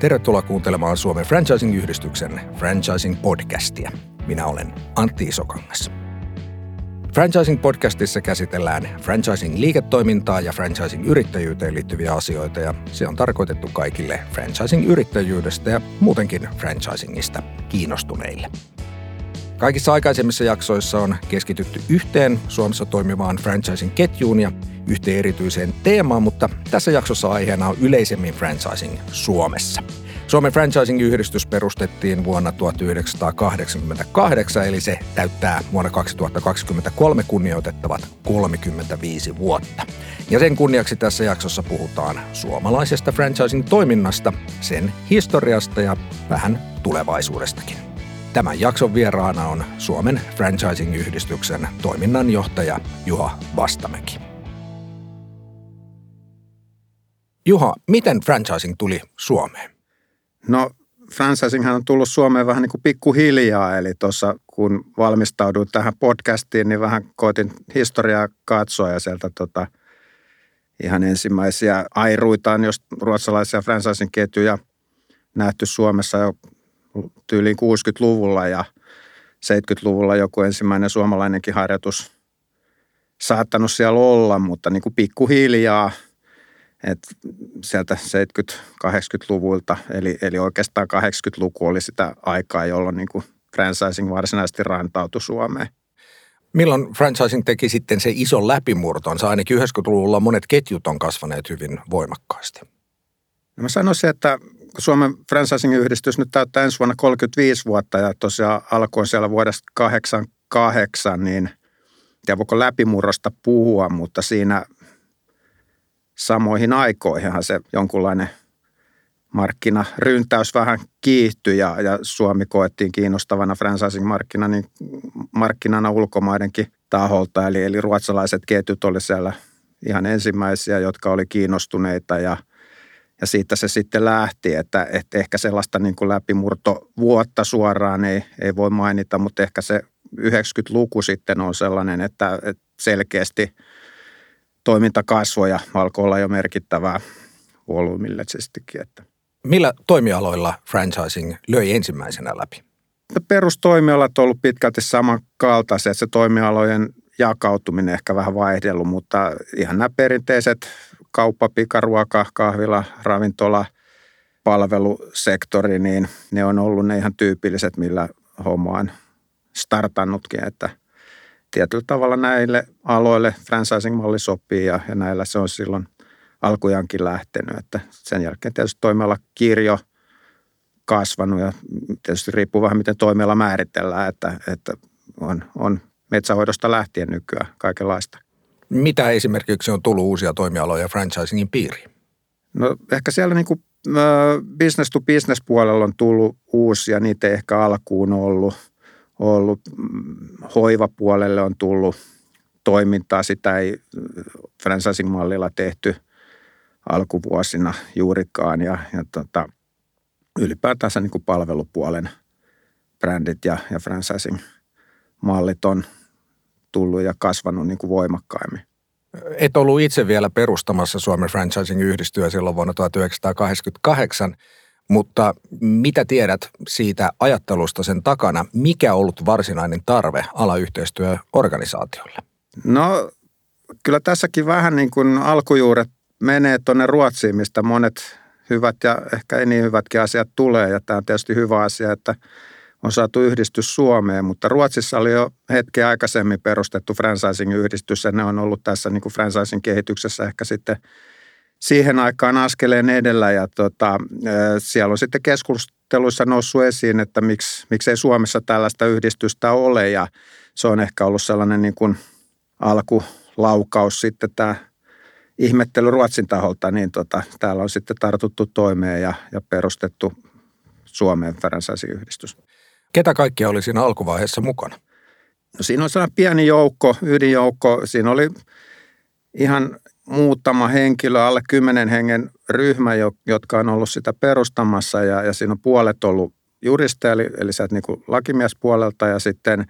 Tervetuloa kuuntelemaan Suomen Franchising-yhdistyksen Franchising-podcastia. Minä olen Antti Isokangas. Franchising-podcastissa käsitellään franchising-liiketoimintaa ja franchising-yrittäjyyteen liittyviä asioita ja se on tarkoitettu kaikille franchising-yrittäjyydestä ja muutenkin franchisingista kiinnostuneille. Kaikissa aikaisemmissa jaksoissa on keskitytty yhteen Suomessa toimivaan franchising-ketjuun ja yhteen erityiseen teemaan, mutta tässä jaksossa aiheena on yleisemmin franchising Suomessa. Suomen franchising-yhdistys perustettiin vuonna 1988, eli se täyttää vuonna 2023 kunnioitettavat 35 vuotta. Ja sen kunniaksi tässä jaksossa puhutaan suomalaisesta franchising-toiminnasta, sen historiasta ja vähän tulevaisuudestakin. Tämän jakson vieraana on Suomen franchising-yhdistyksen toiminnanjohtaja Juha Vastamäki. Juha, miten franchising tuli Suomeen? No franchising on tullut Suomeen vähän niin kuin pikkuhiljaa, eli tuossa kun valmistauduin tähän podcastiin, niin vähän koitin historiaa katsoa ja sieltä tota, ihan ensimmäisiä airuita on jos ruotsalaisia franchising-ketjuja nähty Suomessa jo tyyliin 60-luvulla ja 70-luvulla joku ensimmäinen suomalainenkin harjoitus saattanut siellä olla, mutta niin kuin pikkuhiljaa – et sieltä 70-80-luvulta, eli, eli oikeastaan 80-luku oli sitä aikaa, jolloin niin kuin franchising varsinaisesti rantautui Suomeen. Milloin franchising teki sitten se iso läpimurtonsa? Ainakin 90-luvulla monet ketjut on kasvaneet hyvin voimakkaasti. No mä sanoisin, että Suomen franchising-yhdistys nyt täyttää ensi vuonna 35 vuotta ja tosiaan alkoi siellä vuodesta 88, niin ja voiko läpimurrosta puhua, mutta siinä samoihin aikoihinhan se jonkunlainen markkinaryntäys vähän kiihtyi ja, ja Suomi koettiin kiinnostavana franchising-markkinana niin markkinana ulkomaidenkin taholta. Eli, eli ruotsalaiset ketjut oli siellä ihan ensimmäisiä, jotka oli kiinnostuneita ja, ja siitä se sitten lähti, että, että ehkä sellaista niin kuin läpimurtovuotta suoraan ei, ei voi mainita, mutta ehkä se 90-luku sitten on sellainen, että, että selkeästi – toiminta kasvoi ja alkoi olla jo merkittävää volyymillisestikin. Että. Millä toimialoilla franchising löi ensimmäisenä läpi? Perustoimialat on ollut pitkälti samankaltaisia. Se toimialojen jakautuminen ehkä vähän vaihdellut, mutta ihan nämä perinteiset kauppa, pikaruoka, kahvila, ravintola, palvelusektori, niin ne on ollut ne ihan tyypilliset, millä homma on startannutkin, että – tietyllä tavalla näille aloille franchising-malli sopii ja, ja näillä se on silloin alkujankin lähtenyt. Että sen jälkeen tietysti toimiala kirjo kasvanut ja tietysti riippuu vähän miten toimiala määritellään, että, että on, on metsähoidosta lähtien nykyään kaikenlaista. Mitä esimerkiksi on tullut uusia toimialoja franchisingin piiriin? No ehkä siellä niin kuin business to business puolella on tullut uusia, niitä ei ehkä alkuun ollut – ollut. Mm, hoivapuolelle on tullut toimintaa. Sitä ei franchising-mallilla tehty alkuvuosina juurikaan. Ja, ja tota, ylipäätänsä niin palvelupuolen brändit ja, ja franchising-mallit on tullut ja kasvanut niin kuin voimakkaimmin. Et ollut itse vielä perustamassa Suomen franchising-yhdistyä silloin vuonna 1988. Mutta mitä tiedät siitä ajattelusta sen takana? Mikä on ollut varsinainen tarve alayhteistyöorganisaatiolle? No kyllä tässäkin vähän niin kuin alkujuuret menee tuonne Ruotsiin, mistä monet hyvät ja ehkä ei niin hyvätkin asiat tulee. Ja tämä on tietysti hyvä asia, että on saatu yhdistys Suomeen, mutta Ruotsissa oli jo hetki aikaisemmin perustettu franchising-yhdistys ja ne on ollut tässä niin kuin franchising-kehityksessä ehkä sitten – siihen aikaan askeleen edellä ja tota, siellä on sitten keskusteluissa noussut esiin, että miksi, miksei Suomessa tällaista yhdistystä ole ja se on ehkä ollut sellainen niin kuin alkulaukaus sitten tämä ihmettely Ruotsin taholta, niin tota, täällä on sitten tartuttu toimeen ja, ja perustettu Suomen franchise-yhdistys. Ketä kaikkia oli siinä alkuvaiheessa mukana? No siinä on sellainen pieni joukko, ydinjoukko. Siinä oli ihan muutama henkilö, alle kymmenen hengen ryhmä, jotka on ollut sitä perustamassa ja, ja siinä on puolet ollut juristeja, eli, eli sieltä niin lakimiespuolelta ja sitten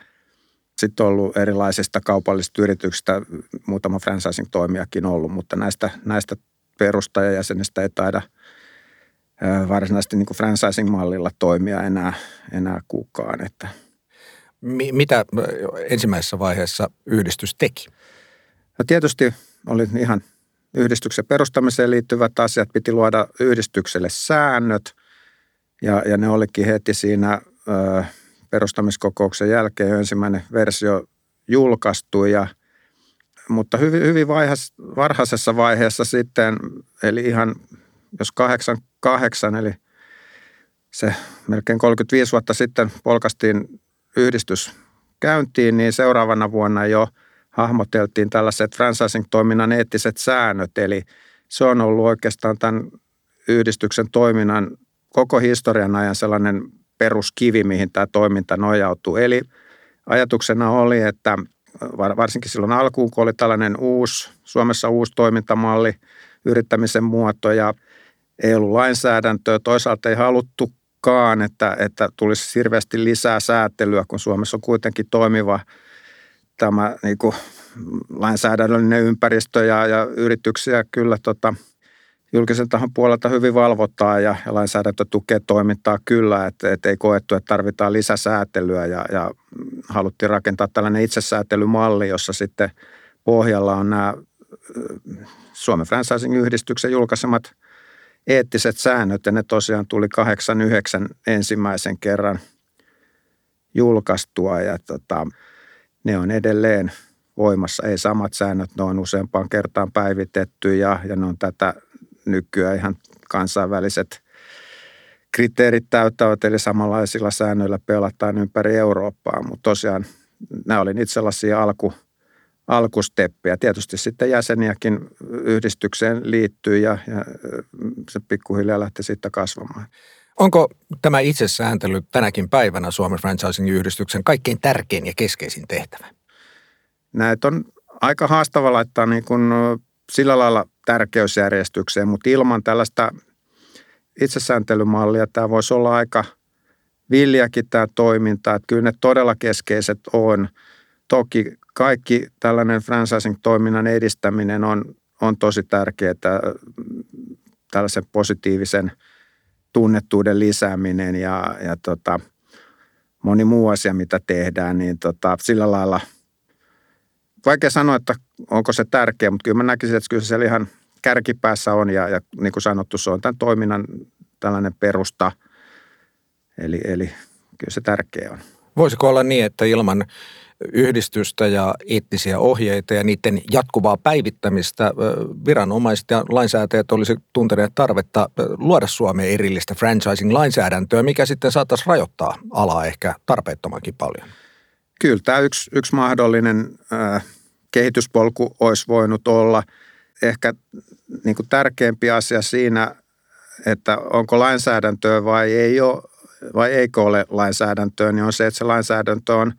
sitten ollut erilaisista kaupallisista yrityksistä muutama franchising-toimijakin ollut, mutta näistä, näistä perustajajäsenistä ei taida varsinaisesti niin kuin franchising-mallilla toimia enää, enää kukaan. Että. Mitä ensimmäisessä vaiheessa yhdistys teki? No tietysti oli ihan yhdistyksen perustamiseen liittyvät asiat. Piti luoda yhdistykselle säännöt ja, ja ne olikin heti siinä ö, perustamiskokouksen jälkeen ensimmäinen versio julkaistu ja mutta hyvin, hyvin vaihas, varhaisessa vaiheessa sitten, eli ihan jos 88, eli se melkein 35 vuotta sitten polkastiin yhdistys käyntiin, niin seuraavana vuonna jo hahmoteltiin tällaiset franchising-toiminnan eettiset säännöt, eli se on ollut oikeastaan tämän yhdistyksen toiminnan koko historian ajan sellainen peruskivi, mihin tämä toiminta nojautuu. Eli ajatuksena oli, että varsinkin silloin alkuun, kun oli tällainen uusi, Suomessa uusi toimintamalli, yrittämisen muoto ja ei ollut lainsäädäntöä. Toisaalta ei haluttukaan, että, että tulisi hirveästi lisää säätelyä, kun Suomessa on kuitenkin toimiva tämä niin kuin lainsäädännöllinen ympäristö ja, ja yrityksiä kyllä tota, julkisen tahon puolelta hyvin valvotaan ja, ja lainsäädäntö tukee toimintaa kyllä, että, että ei koettu, että tarvitaan lisäsäätelyä ja, ja haluttiin rakentaa tällainen itsesäätelymalli, jossa sitten pohjalla on nämä Suomen Franchising-yhdistyksen julkaisemat eettiset säännöt ja ne tosiaan tuli 89 ensimmäisen kerran julkaistua ja tota, ne on edelleen voimassa. Ei samat säännöt, ne on useampaan kertaan päivitetty ja, ja ne on tätä nykyään ihan kansainväliset kriteerit täyttävät, eli samanlaisilla säännöillä pelataan ympäri Eurooppaa, mutta tosiaan nämä oli niitä sellaisia alku, alkusteppiä. Tietysti sitten jäseniäkin yhdistykseen liittyy ja, ja se pikkuhiljaa lähti sitten kasvamaan. Onko tämä itsesääntely tänäkin päivänä Suomen franchising-yhdistyksen kaikkein tärkein ja keskeisin tehtävä? Näitä on aika haastava laittaa niin kuin sillä lailla tärkeysjärjestykseen, mutta ilman tällaista itsesääntelymallia tämä voisi olla aika viljakin tämä toiminta, että kyllä ne todella keskeiset on. Toki kaikki tällainen franchising-toiminnan edistäminen on, on tosi tärkeää, tällaisen positiivisen tunnettuuden lisääminen ja, ja tota, moni muu asia, mitä tehdään, niin tota, sillä lailla – vaikea sanoa, että onko se tärkeä, mutta kyllä mä näkisin, että kyllä se siellä ihan kärkipäässä on ja, ja niin kuin sanottu, se on tämän toiminnan tällainen perusta. Eli, eli kyllä se tärkeä on. Voisiko olla niin, että ilman yhdistystä ja eettisiä ohjeita ja niiden jatkuvaa päivittämistä viranomaiset ja lainsäätäjät olisi tunteneet tarvetta luoda Suomeen erillistä franchising-lainsäädäntöä, mikä sitten saattaisi rajoittaa alaa ehkä tarpeettomankin paljon? Kyllä tämä yksi, yksi mahdollinen äh, kehityspolku olisi voinut olla ehkä niin kuin tärkeämpi asia siinä, että onko lainsäädäntöä vai ei ole, vai eikö ole lainsäädäntöä, niin on se, että se lainsäädäntö on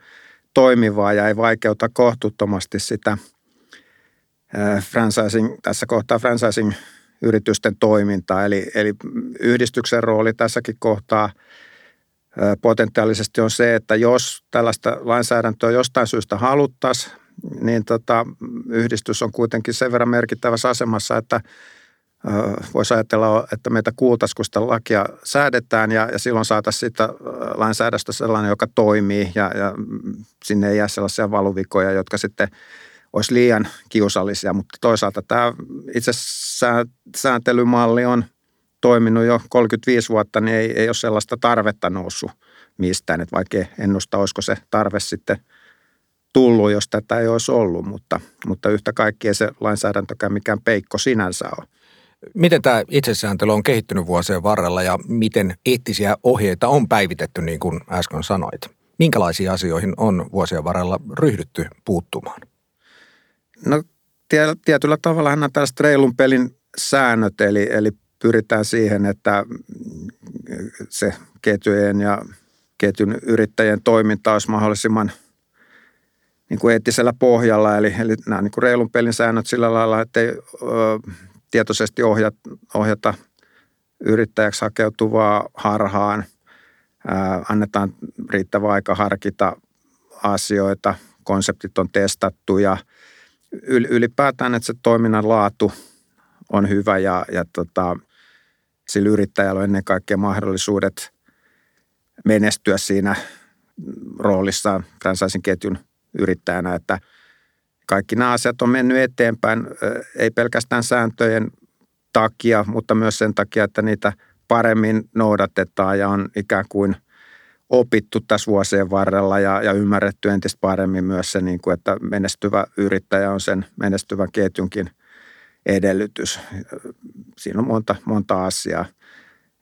toimivaa ja ei vaikeuta kohtuuttomasti sitä franchising, tässä kohtaa franchising-yritysten toimintaa. Eli, eli yhdistyksen rooli tässäkin kohtaa – potentiaalisesti on se, että jos tällaista lainsäädäntöä jostain syystä haluttaisiin, niin tota, yhdistys on kuitenkin sen verran merkittävässä asemassa, että voisi ajatella, että meitä kuultaisiin, kun sitä lakia säädetään ja, ja silloin saataisiin siitä lainsäädästä sellainen, joka toimii ja, ja sinne ei jää sellaisia valuvikoja, jotka sitten olisi liian kiusallisia, mutta toisaalta tämä itse sääntelymalli on toiminut jo 35 vuotta, niin ei, ei ole sellaista tarvetta noussut mistään. Että vaikka ennustaa, olisiko se tarve sitten tullut, jos tätä ei olisi ollut, mutta, mutta yhtä kaikki ei se lainsäädäntökään mikään peikko sinänsä ole. Miten tämä itsesääntely on kehittynyt vuosien varrella ja miten eettisiä ohjeita on päivitetty, niin kuin äsken sanoit? Minkälaisiin asioihin on vuosien varrella ryhdytty puuttumaan? No tietyllä tavalla nämä tällaiset reilun pelin säännöt, eli, eli pyritään siihen, että se ketjujen ja ketjun yrittäjien toiminta olisi mahdollisimman niin kuin eettisellä pohjalla. Eli, eli nämä niin kuin reilun pelin säännöt sillä lailla, että ei ö, tietoisesti ohjata, ohjata yrittäjäksi hakeutuvaa harhaan. Ö, annetaan riittävä aika harkita asioita, konseptit on testattu ja ylipäätään, että se toiminnan laatu on hyvä ja, ja tota, sillä yrittäjällä on ennen kaikkea mahdollisuudet menestyä siinä roolissaan franchising-ketjun yrittäjänä, että kaikki nämä asiat on mennyt eteenpäin, ei pelkästään sääntöjen takia, mutta myös sen takia, että niitä paremmin noudatetaan ja on ikään kuin opittu tässä vuosien varrella ja, ja ymmärretty entistä paremmin myös se, niin kuin, että menestyvä yrittäjä on sen menestyvän ketjunkin edellytys. Siinä on monta, monta asiaa.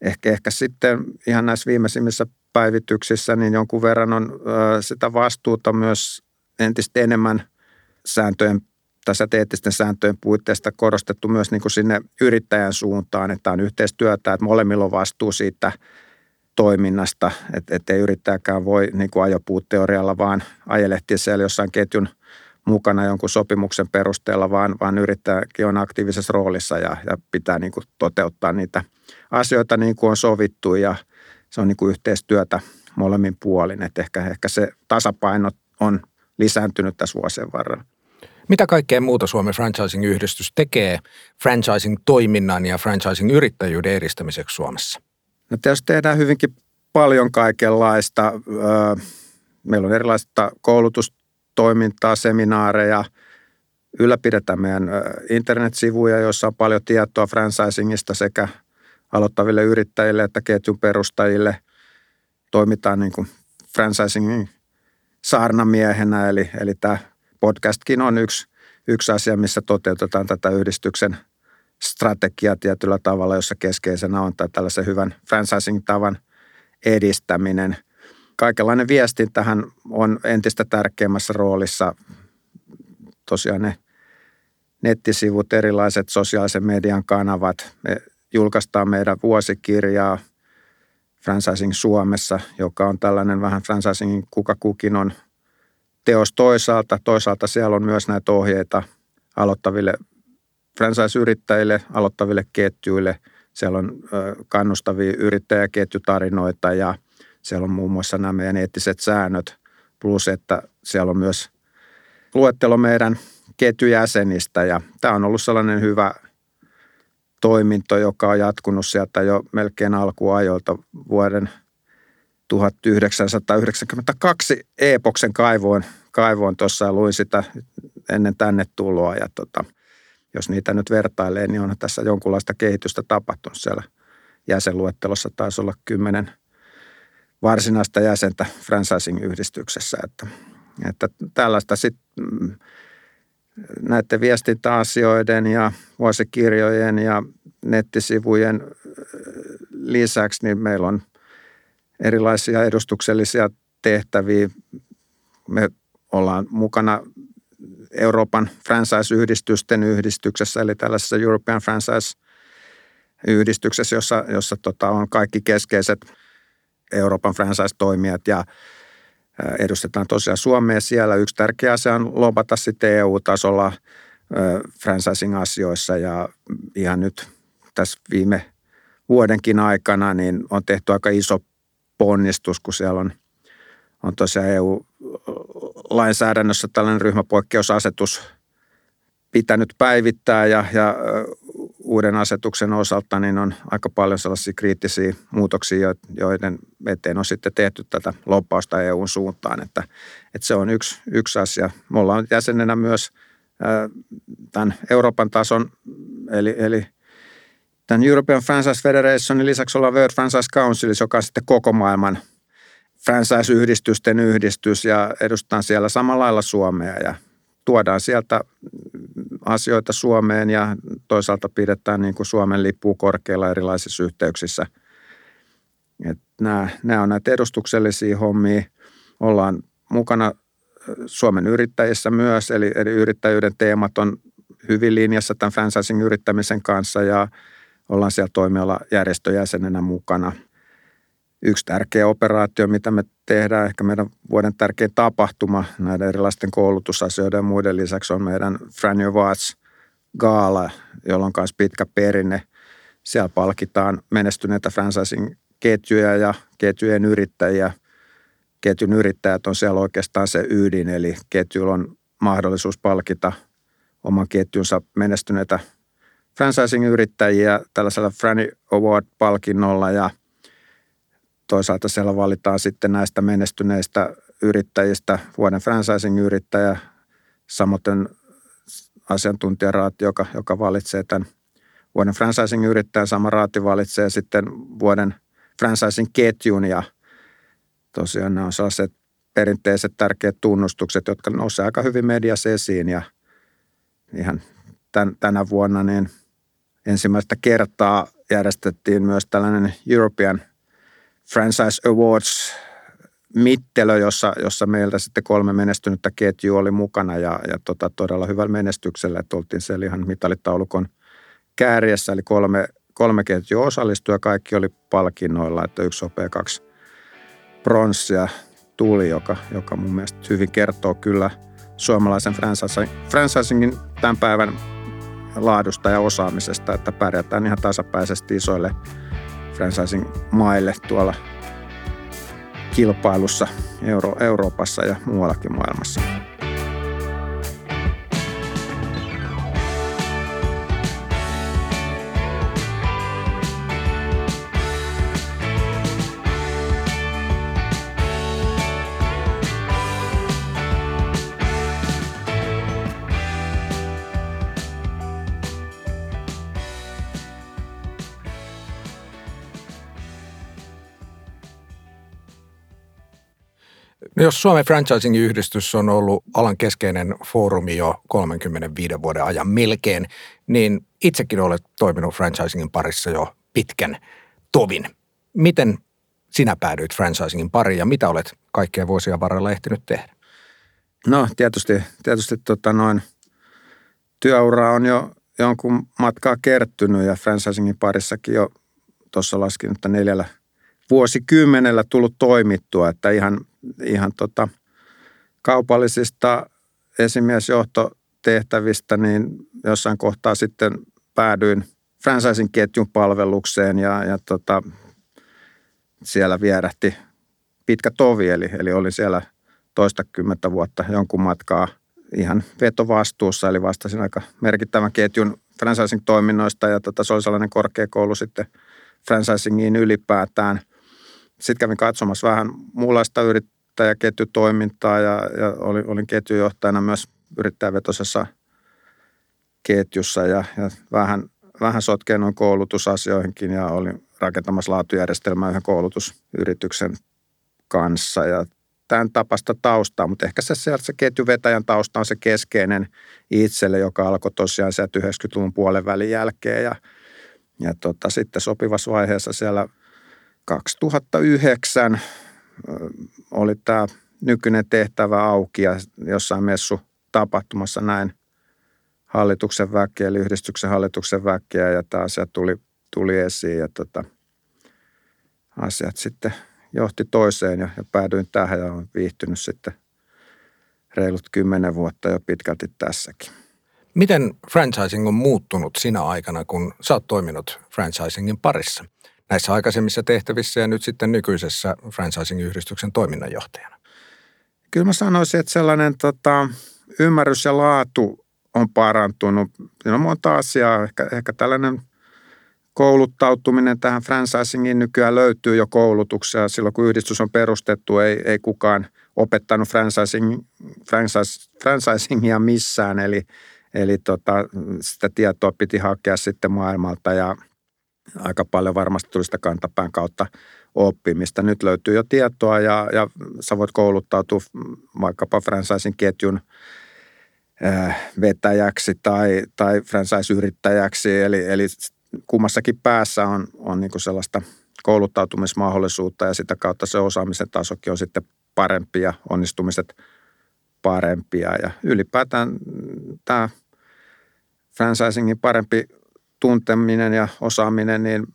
Ehkä, ehkä sitten ihan näissä viimeisimmissä päivityksissä niin jonkun verran on sitä vastuuta myös entistä enemmän sääntöjen tässä teettisten sääntöjen puitteista korostettu myös niin kuin sinne yrittäjän suuntaan, että on yhteistyötä, että molemmilla on vastuu siitä toiminnasta, että ettei yrittäjäkään voi niin kuin ajopuutteorialla vaan ajelehtiä siellä jossain ketjun mukana jonkun sopimuksen perusteella, vaan, vaan yrittäjäkin on aktiivisessa roolissa ja, ja pitää niin kuin toteuttaa niitä asioita niin kuin on sovittu ja se on niin kuin yhteistyötä molemmin puolin. Että ehkä, ehkä se tasapaino on lisääntynyt tässä vuosien varrella. Mitä kaikkea muuta Suomen franchising-yhdistys tekee franchising-toiminnan ja franchising-yrittäjyyden edistämiseksi Suomessa? No tietysti tehdään hyvinkin paljon kaikenlaista. Meillä on erilaista koulutustoimintaa, seminaareja, ylläpidetään meidän internetsivuja, joissa on paljon tietoa franchisingista sekä aloittaville yrittäjille että ketjun perustajille. Toimitaan niin kuin franchisingin saarnamiehenä, eli, eli tämä podcastkin on yksi, yksi asia, missä toteutetaan tätä yhdistyksen strategiaa tietyllä tavalla, jossa keskeisenä on tällaisen hyvän franchising-tavan edistäminen. Kaikenlainen viestintähän on entistä tärkeämmässä roolissa. Tosiaan ne nettisivut, erilaiset sosiaalisen median kanavat. Me julkaistaan meidän vuosikirjaa Franchising Suomessa, joka on tällainen vähän franchisingin kuka kukin on – teos toisaalta. Toisaalta siellä on myös näitä ohjeita aloittaville franchise-yrittäjille, aloittaville ketjuille. Siellä on kannustavia yrittäjäketjutarinoita ja siellä on muun muassa nämä meidän eettiset säännöt. Plus, että siellä on myös luettelo meidän ketjujäsenistä ja tämä on ollut sellainen hyvä toiminto, joka on jatkunut sieltä jo melkein alkuajoilta vuoden – 1992 Epoksen kaivoon, kaivoon tuossa ja luin sitä ennen tänne tuloa. Ja tota, jos niitä nyt vertailee, niin on tässä jonkunlaista kehitystä tapahtunut siellä jäsenluettelossa. Taisi olla kymmenen varsinaista jäsentä franchising-yhdistyksessä. Että, että tällaista sitten mm, näiden viestintäasioiden ja vuosikirjojen ja nettisivujen lisäksi, niin meillä on – erilaisia edustuksellisia tehtäviä. Me ollaan mukana Euroopan franchise-yhdistysten yhdistyksessä, eli tällaisessa European Franchise-yhdistyksessä, jossa, jossa tota on kaikki keskeiset Euroopan franchise-toimijat ja edustetaan tosiaan Suomea siellä. Yksi tärkeä asia on lopata sitten EU-tasolla franchising-asioissa ja ihan nyt tässä viime vuodenkin aikana niin on tehty aika iso ponnistus, kun siellä on, on tosiaan EU-lainsäädännössä tällainen ryhmäpoikkeusasetus pitänyt päivittää ja, ja uuden asetuksen osalta niin on aika paljon sellaisia kriittisiä muutoksia, joiden eteen on sitten tehty tätä loppausta EUn suuntaan, että, että se on yksi, yksi asia. Me ollaan jäsenenä myös tämän Euroopan tason, eli, eli Tämän European Franchise Federationin lisäksi ollaan World Franchise Council, joka on sitten koko maailman franchise-yhdistysten yhdistys ja edustan siellä samalla lailla Suomea ja tuodaan sieltä asioita Suomeen ja toisaalta pidetään niin kuin Suomen lippua korkealla erilaisissa yhteyksissä. Et nämä, nämä on näitä edustuksellisia hommia. Ollaan mukana Suomen yrittäjissä myös, eli, eli yrittäjyyden teemat on hyvin linjassa tämän franchising-yrittämisen kanssa ja – ollaan siellä toimiala järjestöjäsenenä mukana. Yksi tärkeä operaatio, mitä me tehdään, ehkä meidän vuoden tärkein tapahtuma näiden erilaisten koulutusasioiden ja muiden lisäksi on meidän Fran Watch Gaala, jolla on myös pitkä perinne. Siellä palkitaan menestyneitä franchising-ketjuja ja ketjujen yrittäjiä. Ketjun yrittäjät on siellä oikeastaan se ydin, eli ketjulla on mahdollisuus palkita oman ketjunsa menestyneitä franchising-yrittäjiä tällaisella Franny Award-palkinnolla ja toisaalta siellä valitaan sitten näistä menestyneistä yrittäjistä vuoden franchising-yrittäjä, samoin asiantuntijaraati, joka, joka valitsee tämän vuoden franchising-yrittäjän, sama raati valitsee sitten vuoden franchising-ketjun ja tosiaan nämä on sellaiset perinteiset tärkeät tunnustukset, jotka nousevat aika hyvin mediassa esiin ja ihan tän, tänä vuonna niin ensimmäistä kertaa järjestettiin myös tällainen European Franchise Awards mittelö, jossa, jossa meiltä sitten kolme menestynyttä ketjua oli mukana ja, ja tota, todella hyvällä menestyksellä, että oltiin siellä ihan mitalitaulukon kääriessä, eli kolme, kolme ketjua osallistui ja kaikki oli palkinnoilla, että yksi sopea kaksi pronssia tuli, joka, joka mun mielestä hyvin kertoo kyllä suomalaisen franchisingin tämän päivän laadusta ja osaamisesta, että pärjätään ihan tasapäisesti isoille franchising-maille tuolla kilpailussa Euro- Euroopassa ja muuallakin maailmassa. Jos Suomen franchising-yhdistys on ollut alan keskeinen foorumi jo 35 vuoden ajan melkein, niin itsekin olet toiminut franchisingin parissa jo pitkän tovin. Miten sinä päädyit franchisingin pariin ja mitä olet kaikkien vuosien varrella ehtinyt tehdä? No tietysti, tietysti tota noin, työura on jo jonkun matkaa kertynyt ja franchisingin parissakin jo tuossa laskin, että neljällä vuosikymmenellä tullut toimittua, että ihan ihan tota, kaupallisista esimiesjohtotehtävistä, niin jossain kohtaa sitten päädyin franchising-ketjun palvelukseen ja, ja tota, siellä vierähti pitkä tovi, eli, eli oli siellä toistakymmentä vuotta jonkun matkaa ihan vetovastuussa, eli vastasin aika merkittävän ketjun franchising-toiminnoista ja tota, se oli sellainen korkeakoulu sitten franchisingiin ylipäätään. Sitten kävin katsomassa vähän muunlaista yrit, yrittäjäketjutoimintaa ja, ja olin, olin ketjujohtajana myös yrittäjävetoisessa ketjussa ja, ja vähän, vähän sotkeen noin koulutusasioihinkin ja olin rakentamassa laatujärjestelmää yhden koulutusyrityksen kanssa ja tämän tapasta taustaa, mutta ehkä se, se ketjuvetäjän tausta on se keskeinen itselle, joka alkoi tosiaan sieltä 90-luvun puolen välin jälkeen ja, ja tota, sitten sopivassa vaiheessa siellä 2009 oli tämä nykyinen tehtävä auki ja jossain messu tapahtumassa näin hallituksen väkeä, eli yhdistyksen hallituksen väkeä ja tämä asia tuli, tuli esiin ja tota, asiat sitten johti toiseen ja, ja päädyin tähän ja olen viihtynyt sitten reilut kymmenen vuotta jo pitkälti tässäkin. Miten franchising on muuttunut sinä aikana, kun sä oot toiminut franchisingin parissa? Näissä aikaisemmissa tehtävissä ja nyt sitten nykyisessä franchising-yhdistyksen toiminnanjohtajana? Kyllä mä sanoisin, että sellainen tota, ymmärrys ja laatu on parantunut. Siinä on monta asiaa. Ehkä, ehkä tällainen kouluttautuminen tähän franchisingiin nykyään löytyy jo koulutuksia. Silloin kun yhdistys on perustettu, ei, ei kukaan opettanut franchising, franchise, franchisingia missään. Eli, eli tota, sitä tietoa piti hakea sitten maailmalta ja – aika paljon varmasti tuli sitä kantapään kautta oppimista. Nyt löytyy jo tietoa ja, ja sä voit kouluttautua vaikkapa franchising ketjun äh, vetäjäksi tai, tai franchise-yrittäjäksi. Eli, eli kummassakin päässä on, on niin sellaista kouluttautumismahdollisuutta ja sitä kautta se osaamisen tasokin on sitten parempi ja onnistumiset parempia. Ja ylipäätään tämä franchisingin parempi tunteminen ja osaaminen niin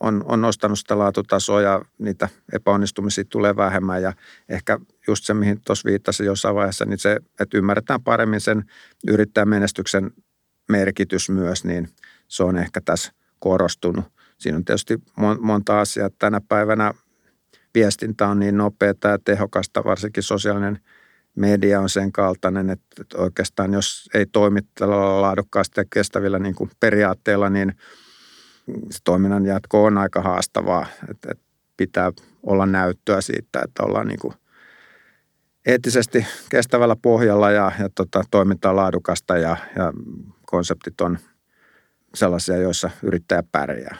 on, on nostanut sitä laatutasoa ja niitä epäonnistumisia tulee vähemmän. Ja ehkä just se, mihin tuossa viittasin jossain vaiheessa, niin se, että ymmärretään paremmin sen yrittäjän menestyksen merkitys myös, niin se on ehkä tässä korostunut. Siinä on tietysti monta asiaa. Tänä päivänä viestintä on niin nopeaa ja tehokasta, varsinkin sosiaalinen media on sen kaltainen, että oikeastaan jos ei toimi laadukkaasti ja kestävillä niin kuin periaatteilla, niin se toiminnan jatko on aika haastavaa. Että pitää olla näyttöä siitä, että ollaan niin kuin eettisesti kestävällä pohjalla ja, ja tota, toiminta on laadukasta ja, ja konseptit on sellaisia, joissa yrittäjä pärjää.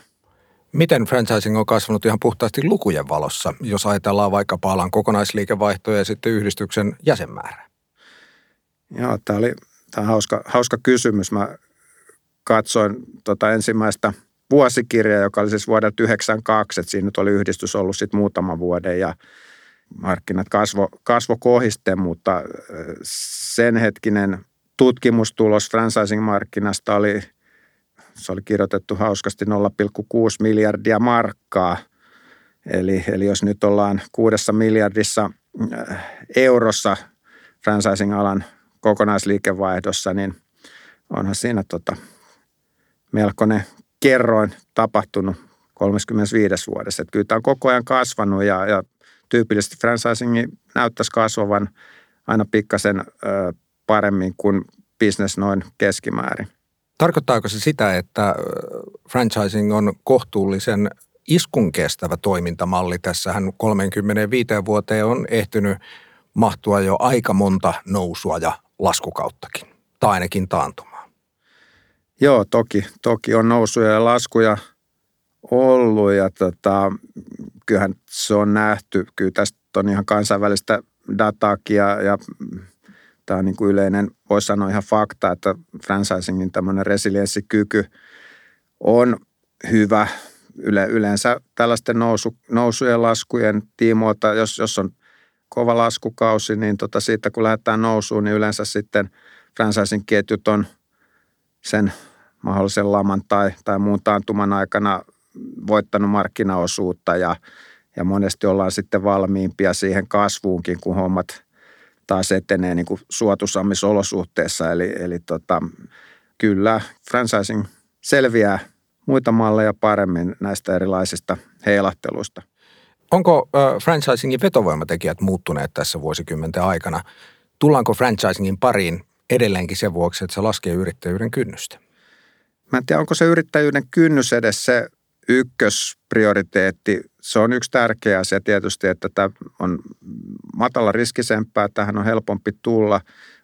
Miten franchising on kasvanut ihan puhtaasti lukujen valossa, jos ajatellaan vaikka alan kokonaisliikevaihtoja ja sitten yhdistyksen jäsenmäärää? Joo, tämä oli tämä hauska, hauska kysymys. Mä katsoin tota ensimmäistä vuosikirjaa, joka oli siis vuodelta 1992, että siinä nyt oli yhdistys ollut sitten muutama vuoden ja markkinat kasvo, kasvo kohisten, mutta sen hetkinen tutkimustulos franchising-markkinasta oli – se oli kirjoitettu hauskasti 0,6 miljardia markkaa. Eli, eli jos nyt ollaan kuudessa miljardissa äh, eurossa franchising-alan kokonaisliikevaihdossa, niin onhan siinä tota melkoinen kerroin tapahtunut 35 vuodessa. Että kyllä tämä on koko ajan kasvanut ja, ja tyypillisesti franchisingi näyttäisi kasvavan aina pikkasen ö, paremmin kuin business noin keskimäärin. Tarkoittaako se sitä, että franchising on kohtuullisen iskun kestävä toimintamalli? Tässähän 35 vuoteen on ehtynyt mahtua jo aika monta nousua ja laskukauttakin, tai ainakin taantumaa. Joo, toki, toki on nousuja ja laskuja ollut ja tota, kyllähän se on nähty. Kyllä tästä on ihan kansainvälistä dataakin ja, ja tämä on niin kuin yleinen, voisi sanoa ihan fakta, että franchisingin tämmöinen resilienssikyky on hyvä. Yle, yleensä tällaisten nousu, nousujen laskujen tiimoilta, jos, jos on kova laskukausi, niin tota siitä kun lähdetään nousuun, niin yleensä sitten franchising-ketjut on sen mahdollisen laman tai, tai muun taantuman aikana voittanut markkinaosuutta ja, ja monesti ollaan sitten valmiimpia siihen kasvuunkin, kun hommat – taas etenee niin kuin suotusammissa olosuhteissa. Eli, eli tota, kyllä franchising selviää muita malleja paremmin näistä erilaisista heilahteluista. Onko äh, franchisingin vetovoimatekijät muuttuneet tässä vuosikymmenten aikana? Tullaanko franchisingin pariin edelleenkin sen vuoksi, että se laskee yrittäjyyden kynnystä? Mä en tiedä, onko se yrittäjyyden kynnys edes se ykkösprioriteetti. Se on yksi tärkeä asia tietysti, että tämä on matala riskisempää, tähän on helpompi tulla,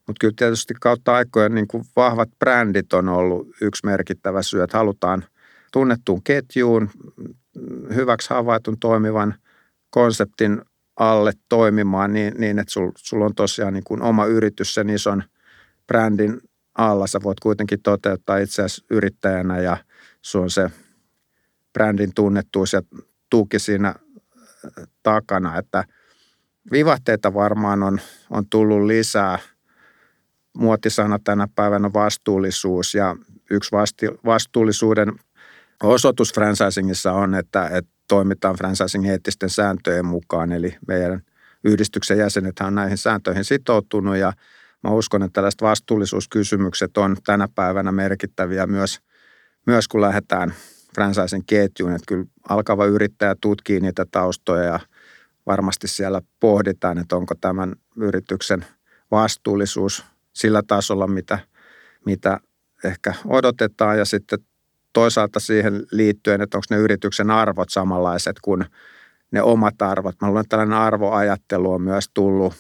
mutta kyllä tietysti kautta aikojen niin kuin vahvat brändit on ollut yksi merkittävä syy, että halutaan tunnettuun ketjuun, hyväksi havaitun toimivan konseptin alle toimimaan niin, niin että sulla sul on tosiaan niin kuin oma yritys sen ison brändin alla. Sä voit kuitenkin toteuttaa itse asiassa yrittäjänä ja sun on se brändin tunnettuus ja tuki siinä äh, takana, että vivahteita varmaan on, on tullut lisää. Muotisana tänä päivänä vastuullisuus ja yksi vasti, vastuullisuuden osoitus franchisingissa on, että, että toimitaan franchising eettisten sääntöjen mukaan, eli meidän yhdistyksen jäsenet on näihin sääntöihin sitoutunut ja mä uskon, että tällaiset vastuullisuuskysymykset on tänä päivänä merkittäviä myös, myös kun lähdetään franchising ketjuun, että kyllä alkava yrittäjä tutkii niitä taustoja ja varmasti siellä pohditaan, että onko tämän yrityksen vastuullisuus sillä tasolla, mitä, mitä ehkä odotetaan ja sitten toisaalta siihen liittyen, että onko ne yrityksen arvot samanlaiset kuin ne omat arvot. Mä luulen, että tällainen arvoajattelu on myös tullut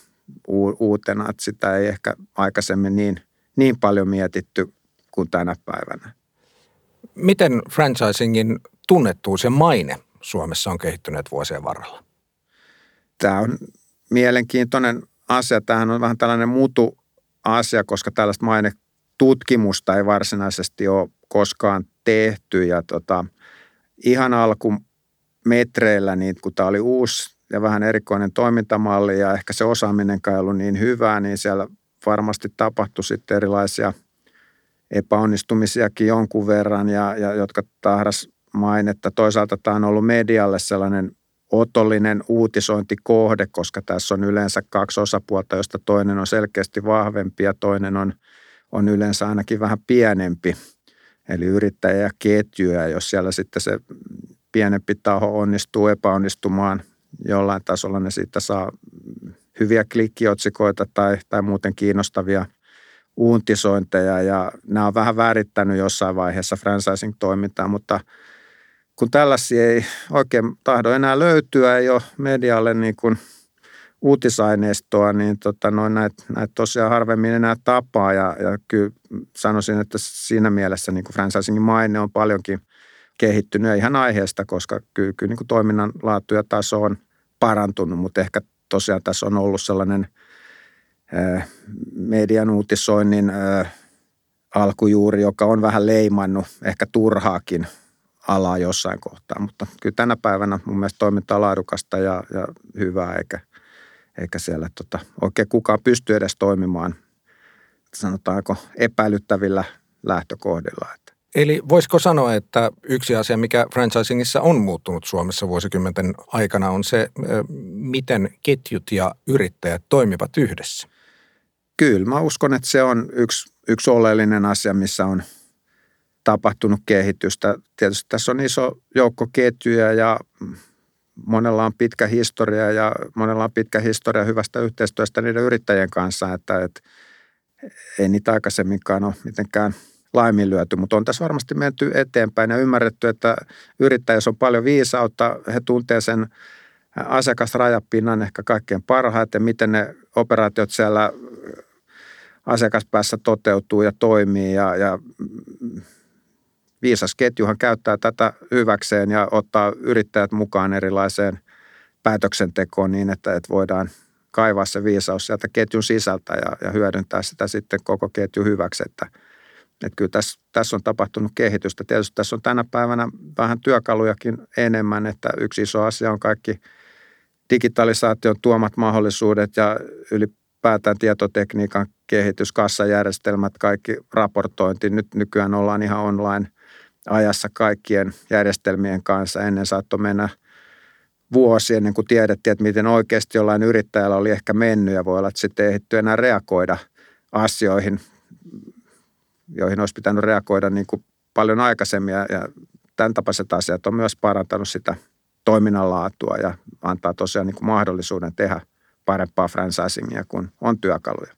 uutena, että sitä ei ehkä aikaisemmin niin, niin paljon mietitty kuin tänä päivänä. Miten franchisingin tunnettuus ja maine Suomessa on kehittyneet vuosien varrella? Tämä on mielenkiintoinen asia. Tämähän on vähän tällainen mutu asia, koska tällaista mainetutkimusta ei varsinaisesti ole koskaan tehty. Ja tota, ihan alku metreillä, niin kun tämä oli uusi ja vähän erikoinen toimintamalli ja ehkä se osaaminen ei ollut niin hyvää, niin siellä varmasti tapahtui sitten erilaisia – epäonnistumisiakin jonkun verran ja, ja jotka tahras mainetta. Toisaalta tämä on ollut medialle sellainen otollinen uutisointikohde, koska tässä on yleensä kaksi osapuolta, josta toinen on selkeästi vahvempi ja toinen on, on yleensä ainakin vähän pienempi. Eli yrittäjä ja ketju, ja jos siellä sitten se pienempi taho onnistuu epäonnistumaan jollain tasolla, ne siitä saa hyviä klikkiotsikoita tai, tai muuten kiinnostavia uuntisointeja ja nämä on vähän värittänyt jossain vaiheessa franchising-toimintaa, mutta kun tällaisia ei oikein tahdo enää löytyä, ei ole medialle niin kuin uutisaineistoa, niin tota, noin näitä, näitä tosiaan harvemmin enää tapaa ja, ja kyllä sanoisin, että siinä mielessä niin kuin franchisingin maine on paljonkin kehittynyt ihan aiheesta, koska kyllä, kyllä niin kuin toiminnan laatu ja taso on parantunut, mutta ehkä tosiaan tässä on ollut sellainen median uutisoinnin alkujuuri, joka on vähän leimannut ehkä turhaakin alaa jossain kohtaa, mutta kyllä tänä päivänä mun mielestä toiminta on laadukasta ja, ja hyvää, eikä, eikä siellä tota, oikein kukaan pysty edes toimimaan, sanotaanko epäilyttävillä lähtökohdilla. Eli voisiko sanoa, että yksi asia, mikä franchisingissa on muuttunut Suomessa vuosikymmenten aikana, on se, miten ketjut ja yrittäjät toimivat yhdessä? Kyllä, mä uskon, että se on yksi, yksi oleellinen asia, missä on tapahtunut kehitystä. Tietysti tässä on iso joukko ketjuja ja monella on pitkä historia ja monella on pitkä historia hyvästä yhteistyöstä niiden yrittäjien kanssa, että, että ei niitä aikaisemminkaan ole mitenkään – laiminlyöty, mutta on tässä varmasti menty eteenpäin ja ymmärretty, että yrittäjässä on paljon viisautta. He tuntevat sen asiakasrajapinnan ehkä kaikkein parhaiten, miten ne operaatiot siellä asiakaspäässä toteutuu ja toimii ja, ja viisas ketjuhan käyttää tätä hyväkseen ja ottaa yrittäjät mukaan erilaiseen päätöksentekoon niin, että, että voidaan kaivaa se viisaus sieltä ketjun sisältä ja, ja hyödyntää sitä sitten koko ketju hyväksi, että – että kyllä tässä, tässä on tapahtunut kehitystä. Tietysti tässä on tänä päivänä vähän työkalujakin enemmän, että yksi iso asia on kaikki digitalisaation tuomat mahdollisuudet ja ylipäätään tietotekniikan kehitys, kassajärjestelmät, kaikki raportointi. Nyt nykyään ollaan ihan online ajassa kaikkien järjestelmien kanssa. Ennen saattoi mennä vuosi ennen kuin tiedettiin, että miten oikeasti jollain yrittäjällä oli ehkä mennyt ja voi olla, että sitten ei ehditty enää reagoida asioihin joihin olisi pitänyt reagoida niin kuin paljon aikaisemmin. Ja, ja tämän tapaiset asiat on myös parantanut sitä toiminnan laatua ja antaa tosiaan niin kuin mahdollisuuden tehdä parempaa franchisingia, kun on työkaluja.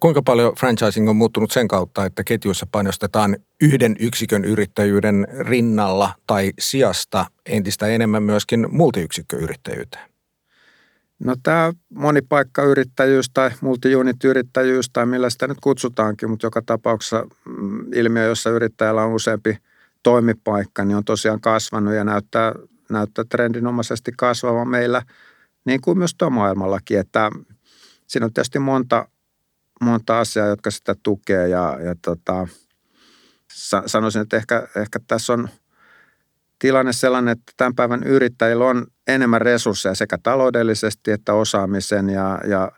Kuinka paljon franchising on muuttunut sen kautta, että ketjuissa painostetaan yhden yksikön yrittäjyyden rinnalla tai sijasta entistä enemmän myöskin multiyksikköyrittäjyyteen? No tämä monipaikkayrittäjyys tai multiunit-yrittäjyys tai millä sitä nyt kutsutaankin, mutta joka tapauksessa mm, ilmiö, jossa yrittäjällä on useampi toimipaikka, niin on tosiaan kasvanut ja näyttää, näyttää trendinomaisesti kasvavan meillä, niin kuin myös tuo maailmallakin, että siinä on tietysti monta, monta asiaa, jotka sitä tukee ja, ja tota, sanoisin, että ehkä, ehkä tässä on – tilanne sellainen, että tämän päivän yrittäjillä on enemmän resursseja sekä taloudellisesti että osaamisen ja, ja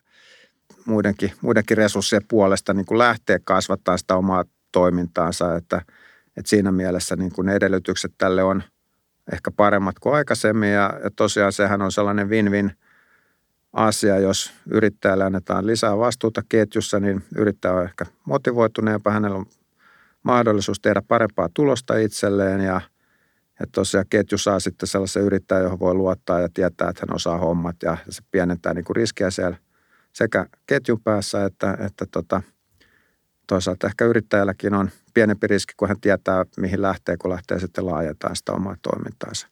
muidenkin, muidenkin resurssien puolesta niin kuin lähteä kasvattaa sitä omaa toimintaansa, että, että siinä mielessä niin kuin ne edellytykset tälle on ehkä paremmat kuin aikaisemmin. Ja, ja tosiaan sehän on sellainen win-win asia, jos yrittäjälle annetaan lisää vastuuta ketjussa, niin yrittäjä on ehkä motivoituneempi, hänellä on mahdollisuus tehdä parempaa tulosta itselleen. Ja – että tosiaan ketju saa sitten sellaisen yrittäjän, johon voi luottaa ja tietää, että hän osaa hommat ja se pienentää niin kuin riskiä siellä sekä ketjun päässä että, että tota, toisaalta ehkä yrittäjälläkin on pienempi riski, kun hän tietää, mihin lähtee, kun lähtee sitten laajentamaan sitä omaa toimintaansa.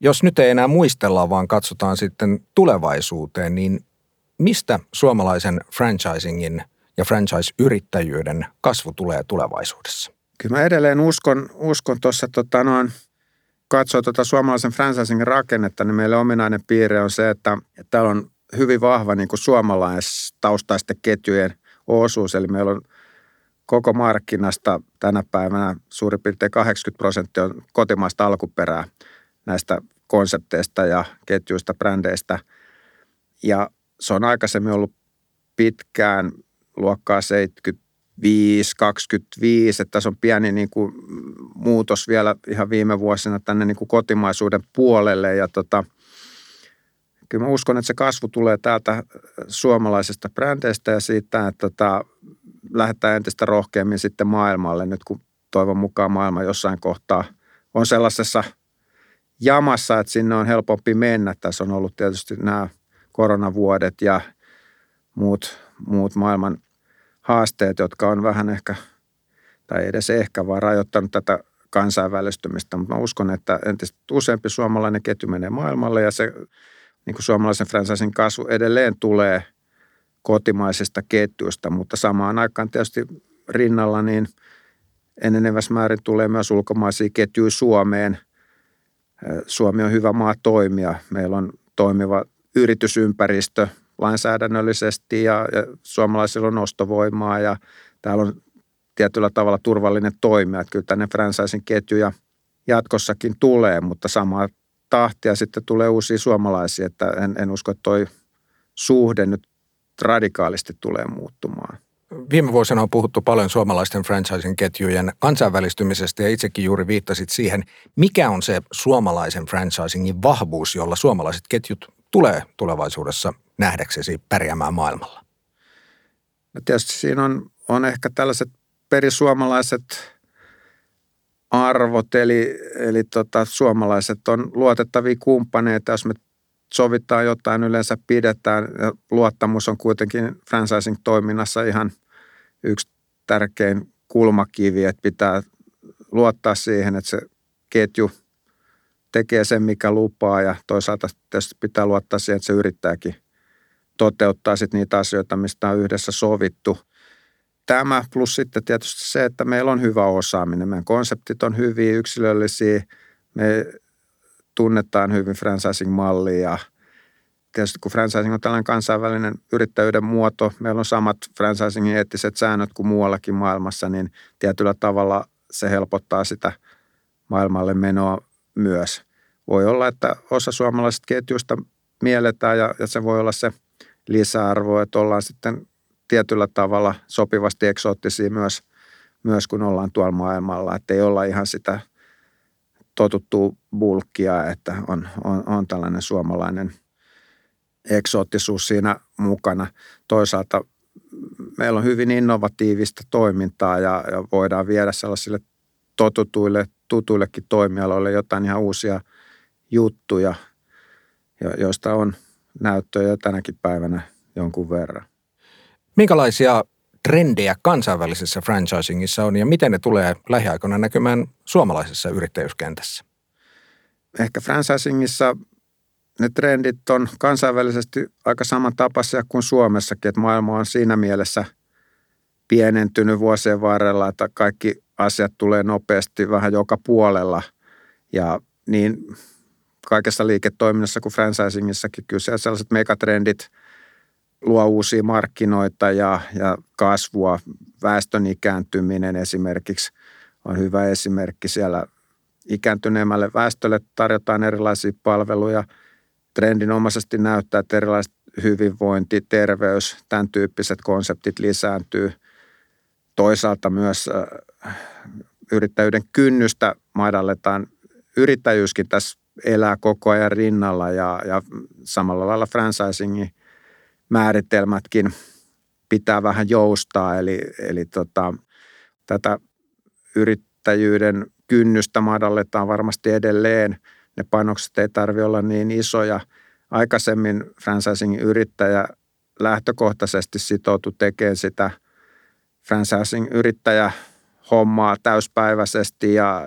Jos nyt ei enää muistella, vaan katsotaan sitten tulevaisuuteen, niin mistä suomalaisen franchisingin ja franchise-yrittäjyyden kasvu tulee tulevaisuudessa? Kyllä mä edelleen uskon, uskon tuossa tota noin – katsoo tuota suomalaisen franchisingin rakennetta, niin meille ominainen piirre on se, että, että täällä on hyvin vahva niin kuin suomalaistaustaisten ketjujen osuus. Eli meillä on koko markkinasta tänä päivänä suurin piirtein 80 prosenttia on kotimaista alkuperää näistä konsepteista ja ketjuista, brändeistä. Ja se on aikaisemmin ollut pitkään luokkaa 70 25, 25, että tässä on pieni niin kuin muutos vielä ihan viime vuosina tänne niin kuin kotimaisuuden puolelle ja tota, kyllä mä uskon, että se kasvu tulee täältä suomalaisesta brändeistä ja siitä, että tota, lähdetään entistä rohkeammin sitten maailmalle nyt kun toivon mukaan maailma jossain kohtaa on sellaisessa jamassa, että sinne on helpompi mennä. Tässä on ollut tietysti nämä koronavuodet ja muut, muut maailman haasteet, jotka on vähän ehkä, tai edes ehkä, vaan rajoittanut tätä kansainvälistymistä. Mutta mä uskon, että entistä useampi suomalainen ketju menee maailmalle ja se niin kuin suomalaisen franchising kasvu edelleen tulee kotimaisista ketjuista, mutta samaan aikaan tietysti rinnalla niin enenevässä määrin tulee myös ulkomaisia ketjuja Suomeen. Suomi on hyvä maa toimia. Meillä on toimiva yritysympäristö lainsäädännöllisesti ja, ja suomalaisilla on ostovoimaa ja täällä on tietyllä tavalla turvallinen toimija. Että kyllä tänne franchising ketjuja jatkossakin tulee, mutta samaa tahtia sitten tulee uusia suomalaisia, että en, en usko, että toi suhde nyt radikaalisti tulee muuttumaan. Viime vuosina on puhuttu paljon suomalaisten franchising-ketjujen kansainvälistymisestä ja itsekin juuri viittasit siihen, mikä on se suomalaisen franchisingin vahvuus, jolla suomalaiset ketjut tulee tulevaisuudessa nähdäksesi pärjäämään maailmalla? No tietysti siinä on, on ehkä tällaiset perisuomalaiset arvot, eli, eli tota, suomalaiset on luotettavia kumppaneita, jos me sovitaan jotain, yleensä pidetään. Ja luottamus on kuitenkin franchising-toiminnassa ihan yksi tärkein kulmakivi, että pitää luottaa siihen, että se ketju tekee sen, mikä lupaa ja toisaalta tietysti pitää luottaa siihen, että se yrittääkin toteuttaa sitten niitä asioita, mistä on yhdessä sovittu. Tämä plus sitten tietysti se, että meillä on hyvä osaaminen. Meidän konseptit on hyviä, yksilöllisiä. Me tunnetaan hyvin franchising-mallia ja tietysti kun franchising on tällainen kansainvälinen yrittäjyyden muoto, meillä on samat franchisingin eettiset säännöt kuin muuallakin maailmassa, niin tietyllä tavalla se helpottaa sitä maailmalle menoa myös. Voi olla, että osa suomalaisista ketjuista mielletään ja, ja se voi olla se lisäarvo, että ollaan sitten tietyllä tavalla sopivasti eksoottisia myös, myös kun ollaan tuolla maailmalla, että ei olla ihan sitä – totuttua bulkkia, että on, on, on tällainen suomalainen eksoottisuus siinä mukana. Toisaalta meillä on hyvin innovatiivista toimintaa ja, ja voidaan viedä sellaisille totutuille, tutuillekin toimialoille jotain ihan uusia juttuja, joista on näyttöjä tänäkin päivänä jonkun verran. Minkälaisia trendejä kansainvälisessä franchisingissa on ja miten ne tulee lähiaikoina näkymään suomalaisessa yrittäjyyskentässä? Ehkä franchisingissa ne trendit on kansainvälisesti aika samantapaisia kuin Suomessakin, että maailma on siinä mielessä pienentynyt vuosien varrella, että kaikki asiat tulee nopeasti vähän joka puolella ja niin kaikessa liiketoiminnassa kuin franchisingissakin kyllä sellaiset megatrendit – luo uusia markkinoita ja, ja kasvua. Väestön ikääntyminen esimerkiksi on hyvä esimerkki siellä. Ikääntyneemmälle väestölle tarjotaan erilaisia palveluja. Trendinomaisesti näyttää, että erilaiset hyvinvointi, terveys, tämän tyyppiset konseptit lisääntyy. Toisaalta myös äh, yrittäjyyden kynnystä madalletaan. Yrittäjyyskin tässä elää koko ajan rinnalla ja, ja samalla lailla franchisingin määritelmätkin pitää vähän joustaa, eli, eli tota, tätä yrittäjyyden kynnystä madalletaan varmasti edelleen. Ne panokset ei tarvitse olla niin isoja. Aikaisemmin franchising-yrittäjä lähtökohtaisesti sitoutui tekemään sitä franchising-yrittäjä hommaa täyspäiväisesti ja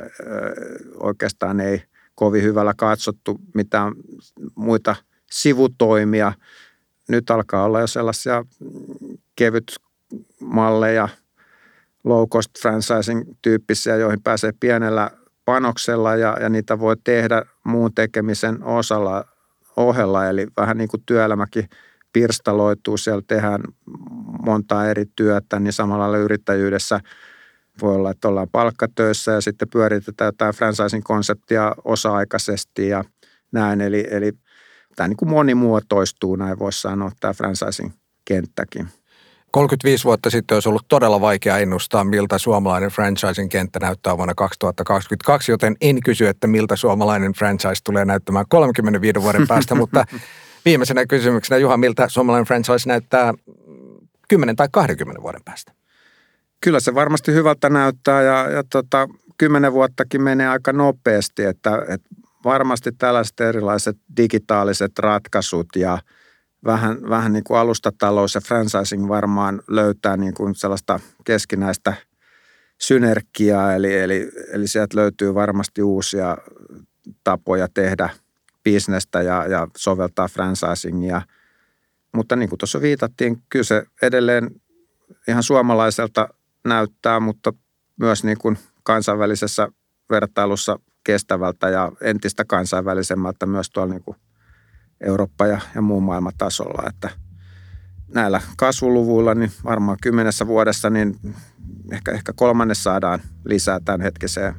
oikeastaan ei kovin hyvällä katsottu mitään muita sivutoimia – nyt alkaa olla jo sellaisia kevyt malleja, low cost franchising tyyppisiä, joihin pääsee pienellä panoksella ja, ja niitä voi tehdä muun tekemisen osalla ohella. Eli vähän niin kuin työelämäkin pirstaloituu, siellä tehdään montaa eri työtä, niin samalla lailla yrittäjyydessä voi olla, että ollaan palkkatöissä ja sitten pyöritetään jotain franchising-konseptia osa-aikaisesti ja näin. Eli, eli tämä niin kuin monimuotoistuu, näin voisi sanoa, tämä franchising-kenttäkin. 35 vuotta sitten olisi ollut todella vaikea ennustaa, miltä suomalainen franchising-kenttä näyttää vuonna 2022, joten en kysy, että miltä suomalainen franchise tulee näyttämään 35 vuoden päästä, mutta viimeisenä kysymyksenä, Juha, miltä suomalainen franchise näyttää 10 tai 20 vuoden päästä? Kyllä se varmasti hyvältä näyttää ja, ja tota, 10 vuottakin menee aika nopeasti, että, että varmasti tällaiset erilaiset digitaaliset ratkaisut ja vähän, vähän niin kuin alustatalous ja franchising varmaan löytää niin kuin sellaista keskinäistä synergiaa, eli, eli, eli sieltä löytyy varmasti uusia tapoja tehdä bisnestä ja, ja soveltaa franchisingia. Mutta niin kuin tuossa viitattiin, kyllä se edelleen ihan suomalaiselta näyttää, mutta myös niin kuin kansainvälisessä vertailussa kestävältä ja entistä kansainvälisemmältä myös tuolla niin kuin Eurooppa- ja, ja muun maailman tasolla. Että näillä kasvuluvuilla niin varmaan kymmenessä vuodessa niin ehkä, ehkä kolmannes saadaan lisää tämän hetkiseen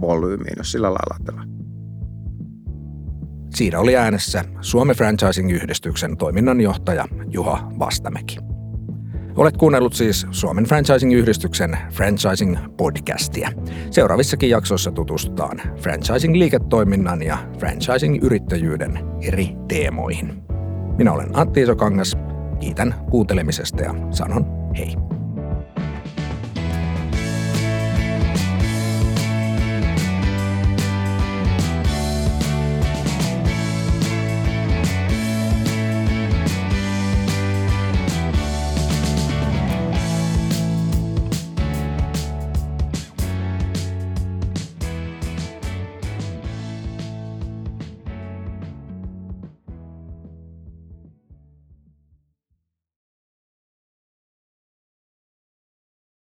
volyymiin, jos sillä lailla ajatellaan. Siinä oli äänessä Suomen Franchising-yhdistyksen toiminnanjohtaja Juha Vastamäki. Olet kuunnellut siis Suomen Franchising-yhdistyksen Franchising-podcastia. Seuraavissakin jaksoissa tutustutaan franchising-liiketoiminnan ja franchising-yrittäjyyden eri teemoihin. Minä olen Antti Isokangas. Kiitän kuuntelemisesta ja sanon hei.